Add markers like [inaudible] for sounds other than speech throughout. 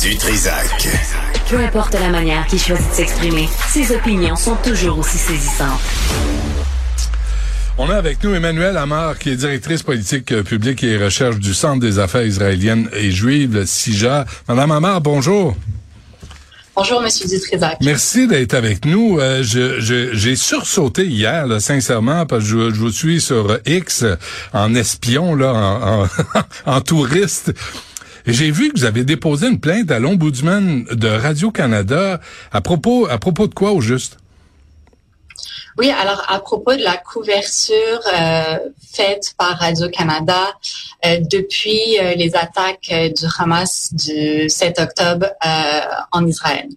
Du Trisac. Peu importe la manière qu'il choisit de s'exprimer, ses opinions sont toujours aussi saisissantes. On a avec nous Emmanuel Amar, qui est directrice politique euh, publique et recherche du Centre des affaires israéliennes et juives, le CIJA. Madame Amar, bonjour. Bonjour, Monsieur Dutrisac. Merci d'être avec nous. Euh, j'ai sursauté hier, là, sincèrement, parce que je, vous suis sur X en espion, là, en, en, [laughs] touriste. J'ai vu que vous avez déposé une plainte à l'ombudsman de Radio-Canada à propos, à propos de quoi au juste? Oui, alors à propos de la couverture euh, faite par Radio-Canada euh, depuis euh, les attaques du Hamas du 7 octobre en Israël.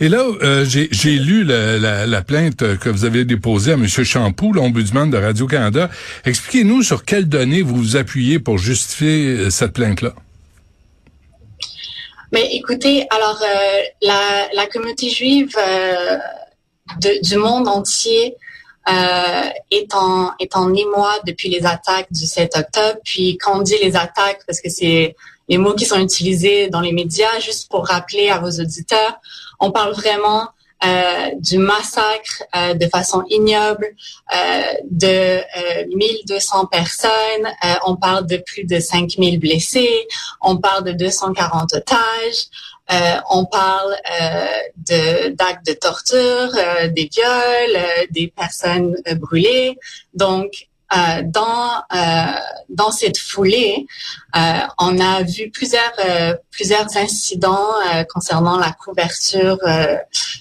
Et là, j'ai lu la, plainte que vous avez déposée à M. Champoux, l'ombudsman de Radio-Canada. Expliquez-nous sur quelles données vous vous appuyez pour justifier cette plainte-là. Mais écoutez, alors la, la communauté juive du monde entier euh, est, en, est en émoi depuis les attaques du 7 octobre. Puis quand on dit les attaques, parce que c'est les mots qui sont utilisés dans les médias, juste pour rappeler à vos auditeurs, on parle vraiment euh, du massacre euh, de façon ignoble euh, de 1200 personnes. on parle de plus de 5000 blessés. On parle de 240 otages. Euh, on parle euh, d'actes de torture, euh, des viols, des personnes brûlées. Donc, dans dans cette foulée, on a vu plusieurs plusieurs incidents concernant la couverture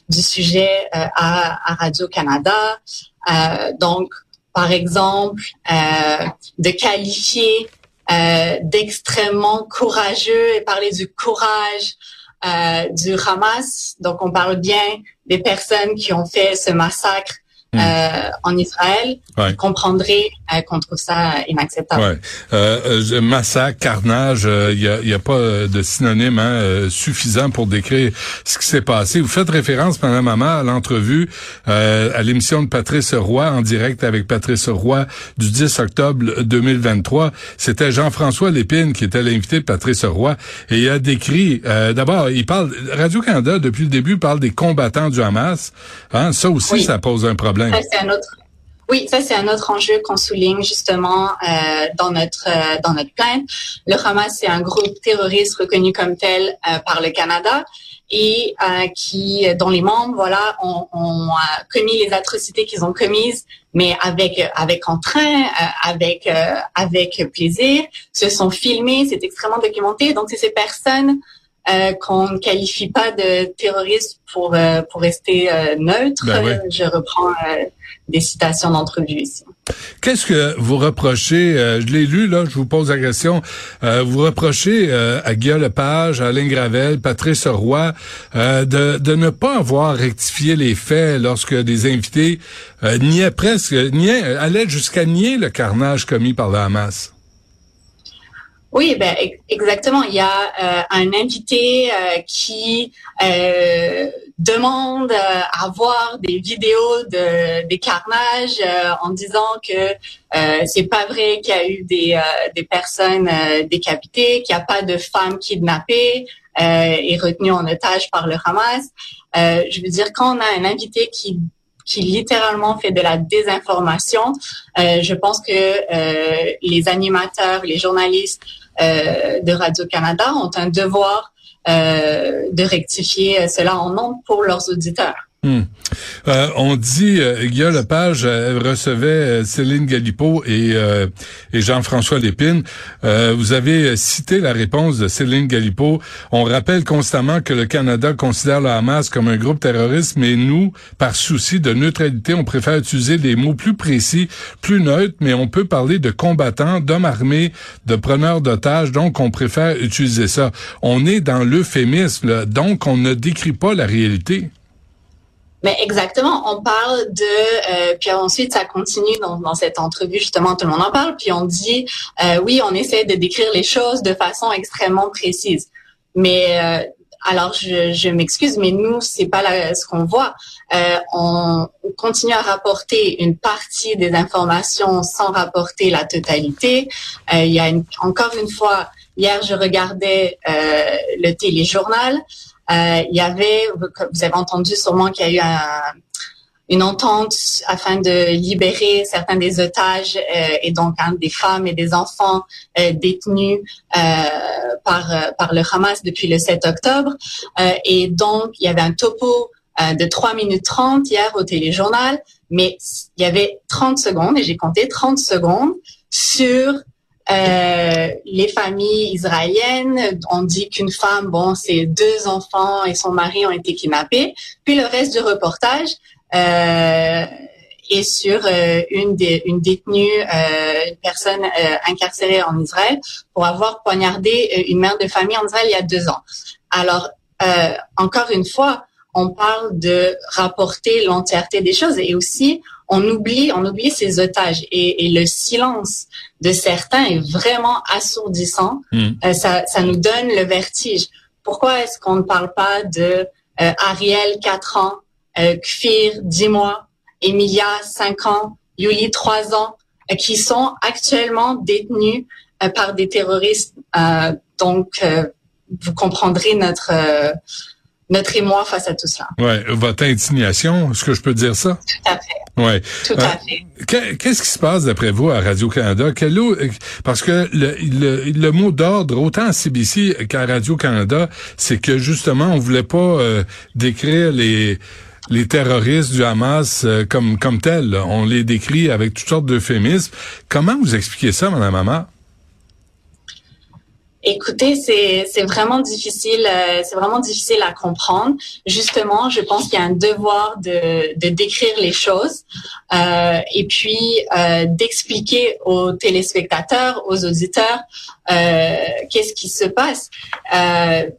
du sujet à, à Radio Canada. donc, par exemple, de qualifier d'extrêmement courageux et parler du courage euh, du Hamas. Donc, on parle bien des personnes qui ont fait ce massacre Hmm. Euh, en Israël, ouais. comprendrait euh, qu'on trouve ça inacceptable. Ouais. Euh, euh massacre, carnage, il n'y a, y a, pas de synonyme hein, suffisant pour décrire ce qui s'est passé. Vous faites référence, Madame Mama, à l'entrevue à l'émission de Patrice Roy en direct avec Patrice Roy du 10 octobre 2023. C'était Jean-François Lépine qui était l'invité de Patrice Roy et il a décrit. D'abord, il parle Radio Canada depuis le début parle des combattants du Hamas. Hein, ça aussi, ça pose un problème oui, ça c'est un autre enjeu qu'on souligne justement euh, dans notre euh, dans notre plainte. Le Hamas c'est un groupe terroriste reconnu comme tel euh, par le Canada et qui dont les membres voilà ont, ont commis les atrocités qu'ils ont commises, mais avec avec entrain, avec avec plaisir, se sont filmés, c'est extrêmement documenté. Donc c'est ces personnes euh, qu'on ne qualifie pas de terroriste pour euh, pour rester euh, neutre. Ben Je reprends des citations d'entrevue ici. Qu'est-ce que vous reprochez, je l'ai lu, là, je vous pose la question, vous reprochez à Guillaume Lepage, à Alain Gravel, Patrice Roy, de, de ne pas avoir rectifié les faits lorsque des invités niaient presque, niaient, allaient jusqu'à nier le carnage commis par la Hamas? Oui, ben exactement. Il y a euh, un invité euh, qui euh, demande à voir des vidéos de des carnages en disant que c'est pas vrai qu'il y a eu des des personnes décapitées, qu'il n'y a pas de femmes kidnappées et retenues en otage par le Hamas. je veux dire, quand on a un invité qui qui littéralement fait de la désinformation. Euh, je pense que euh, les animateurs, les journalistes euh, de Radio-Canada ont un devoir de rectifier cela en nombre pour leurs auditeurs. Hmm. Euh, on dit, euh, Guillaume Lepage euh, recevait euh, Céline Galipo et, Jean-François Lépine. vous avez cité la réponse de Céline Galipo. On rappelle constamment que le Canada considère le Hamas comme un groupe terroriste, mais nous, par souci de neutralité, on préfère utiliser des mots plus précis, plus neutres, mais on peut parler de combattants, d'hommes armés, de preneurs d'otages, donc on préfère utiliser ça. On est dans l'euphémisme, donc on ne décrit pas la réalité. Mais exactement, on parle de, euh, puis ensuite ça continue dans, dans, cette entrevue justement, tout le monde en parle, puis on dit, euh, oui, on essaie de décrire les choses de façon extrêmement précise. Mais euh, alors je, je m'excuse, mais nous c'est pas la, ce qu'on voit. Euh, on, continue à rapporter une partie des informations sans rapporter la totalité. Euh, il y a une, encore une fois Hier, je regardais le téléjournal. Il y avait, vous avez entendu sûrement qu'il y a eu un, une entente afin de libérer certains des otages euh, et donc hein, des femmes et des enfants euh, détenus euh, par par le Hamas depuis le 7 octobre. et donc il y avait un topo de 3 minutes 30 hier au téléjournal, mais il y avait 30 secondes et j'ai compté 30 secondes sur euh, les familles israéliennes, on dit qu'une femme, bon, ses deux enfants et son mari ont été kidnappés. Puis le reste du reportage, euh, et sur euh, une, une détenue, euh, une personne incarcérée en Israël pour avoir poignardé une mère de famille en Israël il y a deux ans. Alors, encore une fois, on parle de rapporter l'entièreté des choses et aussi on oublie, on oublie ces otages et, et le silence de certains est vraiment assourdissant. Mm. ça, ça nous donne le vertige. Pourquoi est-ce qu'on ne parle pas de Ariel, 4 ans, euh, Kfir, 10 mois, Emilia, 5 ans, Yuli, 3 ans, euh, qui sont actuellement détenus euh, par des terroristes. donc, vous comprendrez notre notre émoi face à tout cela. Ouais, votre indignation, est-ce que je peux dire ça? Tout à fait. Ouais. Tout à fait. Qu'est-ce qui se passe d'après vous à Radio-Canada? Parce que le, le, le mot d'ordre, autant à CBC qu'à Radio-Canada, c'est que justement, on voulait pas décrire les les terroristes du Hamas euh, comme comme tels. On les décrit avec toutes sortes d'euphémismes. Comment vous expliquez ça, Madame Mama? Écoutez, c'est vraiment difficile, euh, c'est vraiment difficile à comprendre. Justement, je pense qu'il y a un devoir de, de décrire les choses euh, et puis euh, d'expliquer aux téléspectateurs, aux auditeurs, euh, qu'est-ce qui se passe. Euh,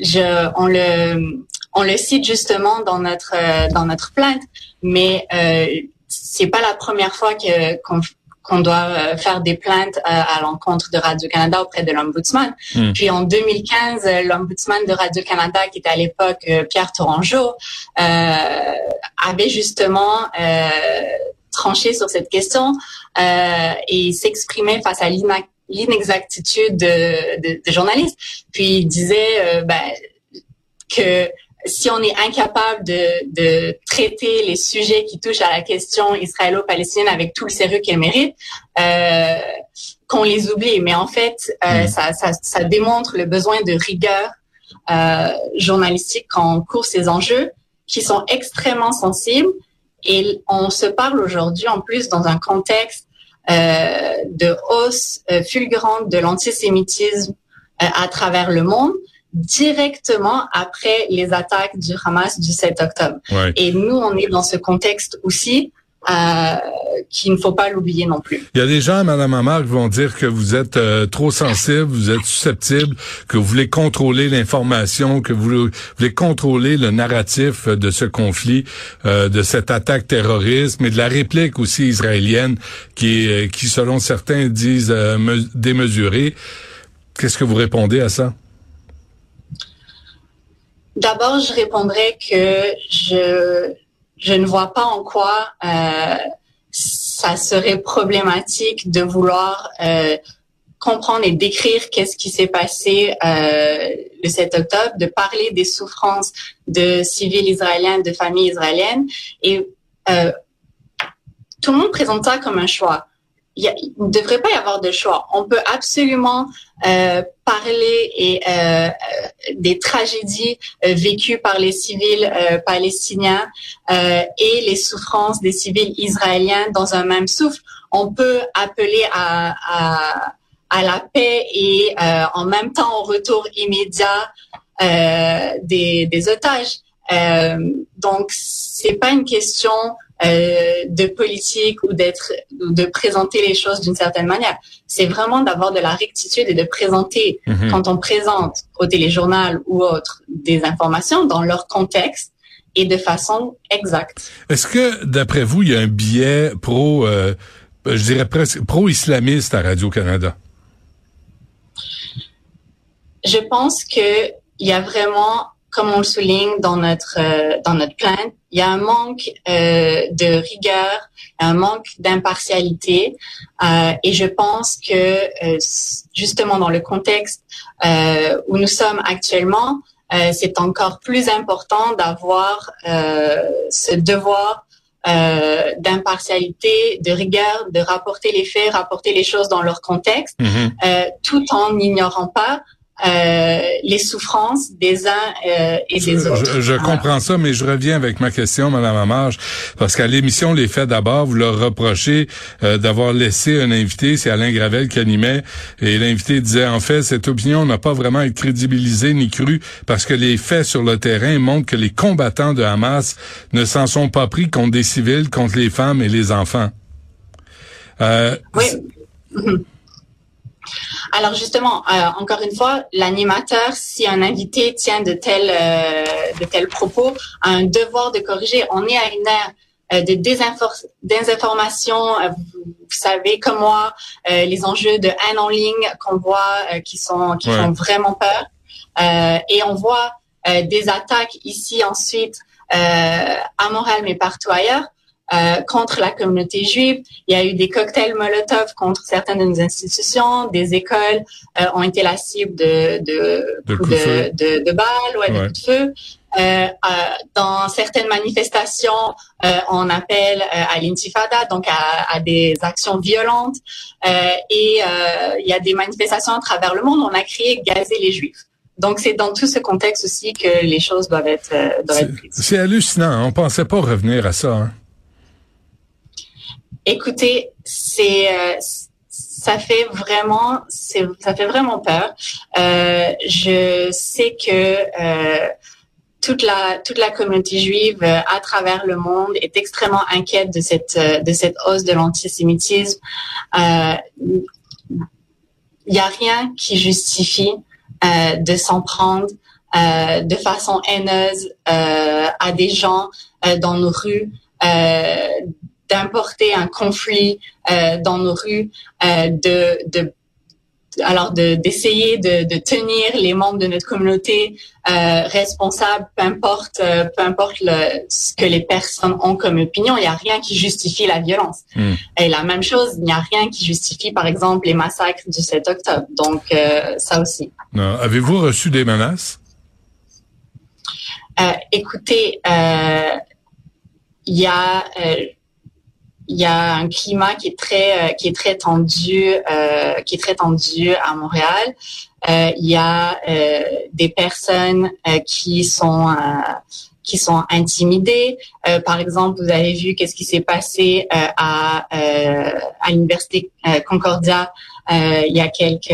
je, on le on le cite justement dans notre dans notre plainte, mais c'est pas la première fois que qu'on doit euh, faire des plaintes à, l'encontre de Radio-Canada auprès de l'Ombudsman. Hmm. Puis en 2015, l'Ombudsman de Radio-Canada, qui était à l'époque Pierre Tourangeau, euh, avait justement euh, tranché sur cette question euh, et s'exprimait face à l'inexactitude de, de, de, journalistes. Puis il disait ben, que si on est incapable de, de, traiter les sujets qui touchent à la question israélo-palestinienne avec tout le sérieux qu'elle mérite, euh, qu'on les oublie. Mais en fait, euh, mm. ça, ça, ça, démontre le besoin de rigueur euh, journalistique quand on court ces enjeux qui sont extrêmement sensibles. Et on se parle aujourd'hui en plus dans un contexte euh, de hausse euh, fulgurante de l'antisémitisme euh, à travers le monde directement après les attaques du Hamas du 7 octobre. Et nous, on est dans ce contexte aussi euh, qu'il ne faut pas l'oublier non plus. Il y a des gens, Madame Amar, qui vont dire que vous êtes euh, trop sensible, vous êtes susceptible, que vous voulez contrôler l'information, que vous voulez contrôler le narratif de ce conflit, euh, de cette attaque terroriste, mais de la réplique aussi israélienne qui, est, qui selon certains, disent démesurée. Qu'est-ce que vous répondez à ça? D'abord, je répondrais que je, je ne vois pas en quoi euh, ça serait problématique de vouloir euh, comprendre et décrire qu'est-ce qui s'est passé euh, le 7 octobre, de parler des souffrances de civils israéliens, de familles israéliennes. Et euh, tout le monde présente ça comme un choix il ne devrait pas y avoir de choix. On peut absolument euh, parler et euh, euh des tragédies euh, vécues par les civils euh, palestiniens et les souffrances des civils israéliens dans un même souffle. On peut appeler à, à, à la paix et en même temps au retour immédiat des, des otages. donc c'est pas une question euh, de politique ou d'être de présenter les choses d'une certaine manière. C'est vraiment d'avoir de la rectitude et de présenter mhm. quand on présente au téléjournal ou autre des informations dans leur contexte et de façon exacte. Est-ce que d'après vous il y a un biais pro euh, je dirais presque pro-islamiste à Radio Canada Je pense que il y a vraiment comme on le souligne dans notre euh, dans notre plainte, il y a un manque euh, de rigueur, un manque d'impartialité, euh, et je pense que justement dans le contexte où nous sommes actuellement, c'est encore plus important d'avoir ce devoir d'impartialité, de rigueur, de rapporter les faits, rapporter les choses dans leur contexte, mm-hmm. tout en n'ignorant pas euh, les souffrances des uns euh, et des autres. Je, comprends ça, mais je reviens avec ma question, Madame Amage, parce qu'à l'émission Les Faits d'abord, vous leur reprochez euh, d'avoir laissé un invité, c'est Alain Gravel qui animait, et l'invité disait, en fait, cette opinion n'a pas vraiment été crédibilisée ni crue, parce que les faits sur le terrain montrent que les combattants de Hamas ne s'en sont pas pris contre des civils, contre les femmes et les enfants. oui. Alors justement, euh, encore une fois, l'animateur, si un invité tient de tels euh, de tels propos, a un devoir de corriger. On est à une ère euh, de désinformation. Vous, savez comme moi les enjeux de haine en ligne qu'on voit qui sont qui font vraiment peur. et on voit des attaques ici ensuite à Montréal mais partout ailleurs euh, contre la communauté juive. Il y a eu des cocktails Molotov contre certaines de nos institutions. Des écoles euh, ont été la cible de de de, de, de, balles, ouais, de coups de feu. Euh, euh dans certaines manifestations, on appelle à l'intifada, donc à, à, des actions violentes. et il y a des manifestations à travers le monde. On a créé gazer les juifs. Donc c'est dans tout ce contexte aussi que les choses doivent être, doivent être prises. C'est hallucinant. On pensait pas revenir à ça. Hein? Écoutez, euh, ça fait vraiment ça fait vraiment peur. Euh, je sais que euh, toute la toute la communauté juive à travers le monde est extrêmement inquiète de cette de cette hausse de l'antisémitisme. Il n'y a rien qui justifie de s'en prendre de façon haineuse à des gens dans nos rues d'importer un conflit euh, dans nos rues, euh, de, de alors d'essayer de, de, tenir les membres de notre communauté euh, responsables, peu importe, euh, peu importe le, ce que les personnes ont comme opinion, il n'y a rien qui justifie la violence. Hmm. Et la même chose, il n'y a rien qui justifie, par exemple, les massacres du 7 octobre. Donc euh, ça aussi. Avez-vous reçu des menaces? Écoutez, il y a il y a un climat qui est très euh, qui est très tendu euh, qui est très tendu à Montréal. Euh, il y a euh, des personnes euh, qui sont qui sont intimidées. par exemple, vous avez vu qu'est-ce qui s'est passé à à l'université Concordia il y a quelques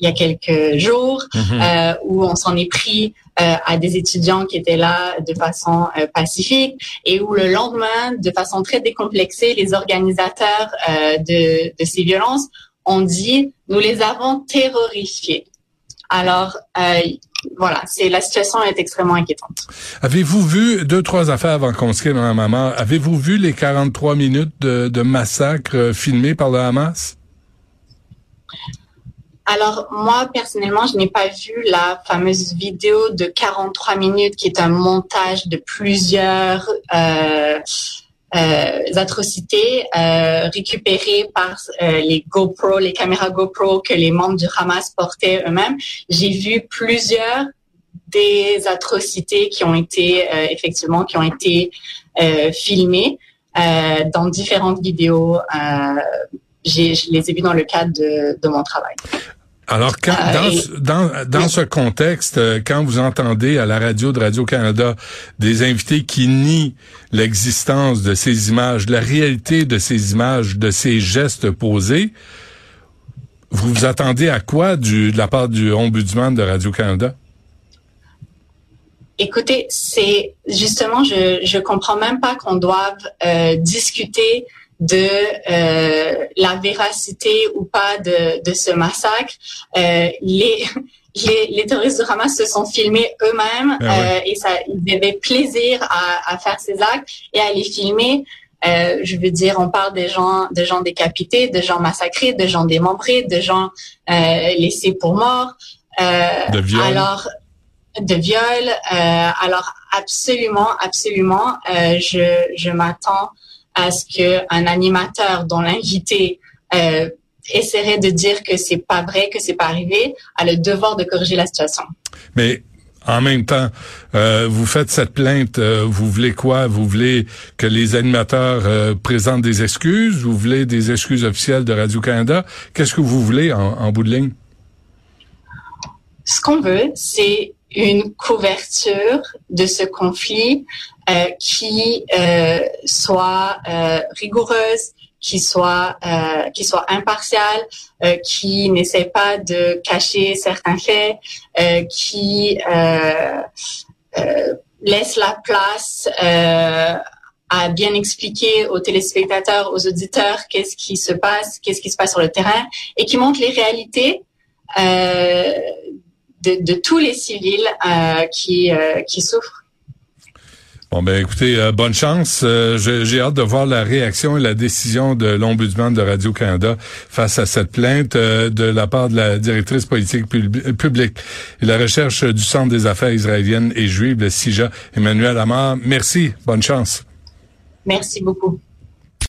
il y a quelques jours mm-hmm. où on s'en est pris euh, à des étudiants qui étaient là de façon euh, pacifique et où le lendemain, de façon très décomplexée, les organisateurs euh, de, ces violences ont dit nous les avons terrorifiés. Alors voilà, c'est la situation est extrêmement inquiétante. Avez-vous vu deux trois affaires avant qu'on se quitte, ma maman Avez-vous vu les 43 minutes de, de massacre filmés par le Hamas? Alors moi personnellement, je n'ai pas vu la fameuse vidéo de 43 minutes qui est un montage de plusieurs euh, euh, atrocités euh, récupérées par euh, les GoPro, les caméras GoPro que les membres du Hamas portaient eux-mêmes. J'ai vu plusieurs des atrocités qui ont été euh, effectivement qui ont été euh, filmées dans différentes vidéos je les ai vus dans le cadre de, de mon travail. Alors, quand, euh, dans, ce contexte, euh, quand vous entendez à la radio de Radio-Canada des invités qui nient l'existence de ces images, la réalité de ces images, de ces gestes posés, vous vous attendez à quoi du, de la part du ombudsman de Radio-Canada? Écoutez, c'est justement, je je comprends même pas qu'on doive euh, discuter de euh, la véracité ou pas de, de ce massacre. Euh, les, [laughs] les, les, terroristes de Hamas se sont filmés eux-mêmes ah euh, et ça, ils avaient plaisir à, à, faire ces actes et à les filmer. Je veux dire, on parle des gens, de gens décapités, de gens massacrés, de gens démembrés, de gens laissés pour morts. de viol. Alors, de viol. alors absolument, absolument, je, je m'attends à ce que un animateur dont l'invité essaierait de dire que c'est pas vrai, que c'est pas arrivé, a le devoir de corriger la situation. Mais en même temps, euh, vous faites cette plainte, euh, vous voulez quoi? Vous voulez que les animateurs euh, présentent des excuses? Vous voulez des excuses officielles de Radio-Canada? Qu'est-ce que vous voulez en, bout de ligne? Ce qu'on veut, c'est une couverture de ce conflit qui soit rigoureuse, qui soit euh, qui soit impartial, euh, qui n'essaie pas de cacher certains faits, euh, qui euh, euh, laisse la place euh, à bien expliquer aux téléspectateurs, aux auditeurs qu'est-ce qui se passe, qu'est-ce qui se passe sur le terrain, et qui montre les réalités de, de, tous les civils qui qui souffrent. Bon ben écoutez, euh, bonne chance. Euh, j'ai hâte de voir la réaction et la décision de l'ombudsman de Radio Canada face à cette plainte euh, de la part de la directrice politique publique et la recherche du Centre des affaires israéliennes et juives, le CIJA, Emmanuel Amar. Merci, bonne chance. Merci beaucoup.